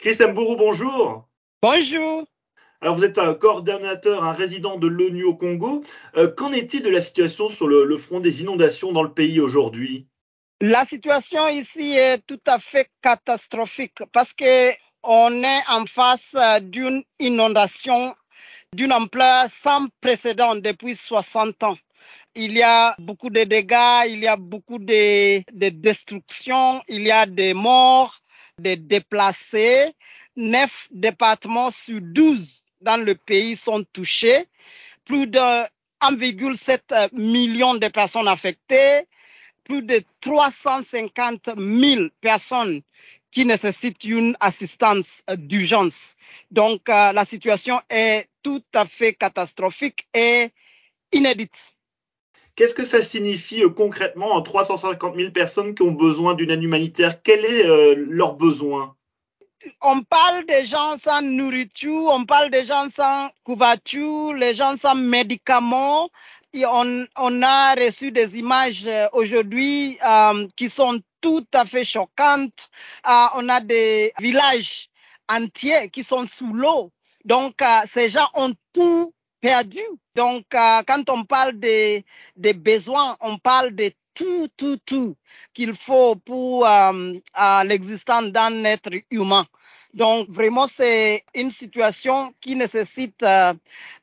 Christian Bourou, bonjour. Bonjour. Alors vous êtes un coordonnateur, un résident de l'ONU au Congo. Euh, qu'en est-il de la situation sur le, front des inondations dans le pays aujourd'hui? La situation ici est tout à fait catastrophique parce que on est en face euh, d'une inondation d'une ampleur sans précédent depuis 60 ans. Il y a beaucoup de dégâts, il y a beaucoup de, de destructions, il y a des morts, des déplacés. Neuf départements sur 12 dans le pays sont touchés. Plus de 1,7 million de personnes affectées, plus de 350 000 personnes qui nécessitent une assistance d'urgence. Donc, euh, la situation est tout à fait catastrophique et inédite. Qu'est-ce que ça signifie euh, concrètement en 350 000 personnes qui ont besoin d'une aide humanitaire? Quel est euh, leur besoin? On parle des gens sans nourriture, on parle des gens sans couverture, les gens sans médicaments. Et on, a reçu des images euh, aujourd'hui qui sont tout à fait choquantes. On a des villages entiers qui sont sous l'eau. Donc, ces gens ont tout perdu. Donc, euh, quand on parle des, besoins, on parle de tout, tout, tout qu'il faut pour euh, l'existence d'un être humain. Donc vraiment, c'est une situation qui nécessite euh,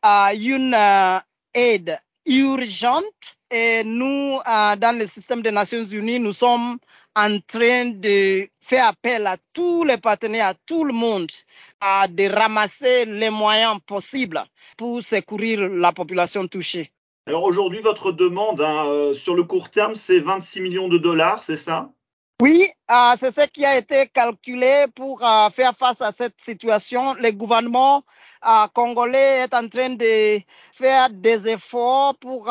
euh une euh, aide urgente. Et nous, euh, dans le système des Nations Unies, nous sommes en train de faire appel à tous les partenaires, à tout le monde, à de ramasser les moyens possibles pour secourir la population touchée. Alors aujourd'hui, votre demande hein, euh, sur le court terme, c'est 26 millions de dollars, c'est ça? Oui, euh, c'est ce qui a été calculé pour euh, faire face à cette situation. Le gouvernement euh, congolais est en train de faire des efforts pour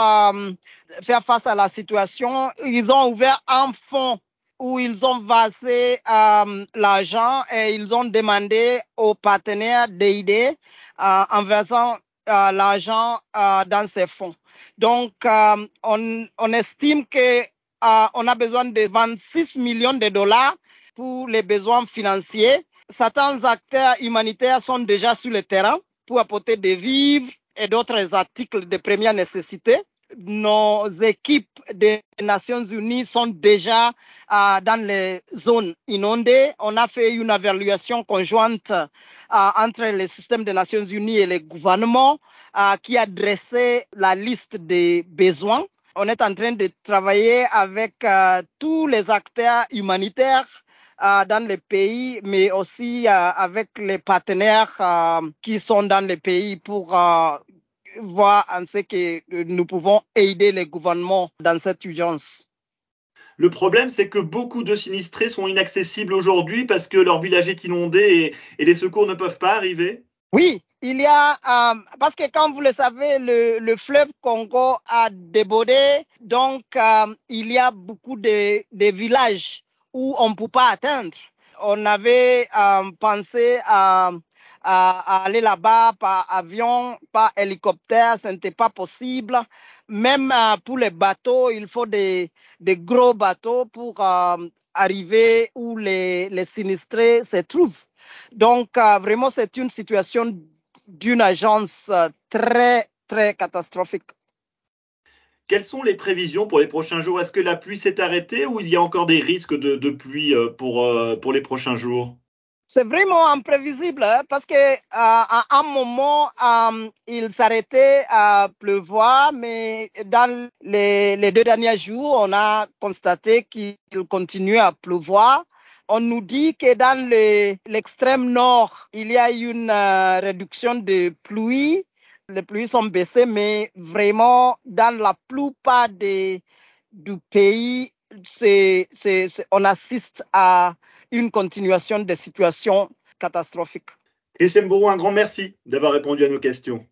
faire face à la situation. Ils ont ouvert un fonds où ils ont versé euh, l'argent et ils ont demandé aux partenaires d'aider en versant l'argent dans ces fonds. Donc, euh, on, on, estime que euh, on a besoin de 26 millions de dollars pour les besoins financiers. Certains acteurs humanitaires sont déjà sur le terrain pour apporter des vivres et d'autres articles de première nécessité. Nos équipes des Nations Unies sont déjà euh, dans les zones inondées. On a fait une évaluation conjointe euh, entre le système des Nations Unies et les gouvernements euh, qui a dressé la liste des besoins. On est en train de travailler avec euh, tous les acteurs humanitaires dans le pays, mais aussi avec les partenaires qui sont dans le pays pour voir en ce que nous pouvons aider les gouvernements dans cette urgence. Le problème, c'est que beaucoup de sinistrés sont inaccessibles aujourd'hui parce que leur village est inondé et, et, les secours ne peuvent pas arriver. Oui, il y a, euh, parce que comme vous le savez, le, le fleuve Congo a débordé, donc euh, il y a beaucoup de, de, villages où on ne peut pas atteindre. On avait euh, pensé à, à, aller là-bas par avion, par hélicoptère, ce n'était pas possible. Même euh, pour les bateaux, il faut des, gros bateaux pour euh, arriver où les, les sinistrés se trouvent. Donc, euh, vraiment, c'est une situation d'une agence très, très catastrophique. Quelles sont les prévisions pour les prochains jours? Est-ce que la pluie s'est arrêtée ou il y a encore des risques de, de pluie pour, pour les prochains jours? C'est vraiment imprévisible hein, parce que euh, à un moment euh, il s'arrêtait à pleuvoir, mais dans les, deux derniers jours, on a constaté qu'il continue à pleuvoir. On nous dit que dans l'extrême nord, il y a une euh, réduction de pluie. Les pluies sont baissées, mais vraiment dans la plupart du pays, on assiste à une continuation des situations catastrophiques. Et un grand merci d'avoir répondu à nos questions.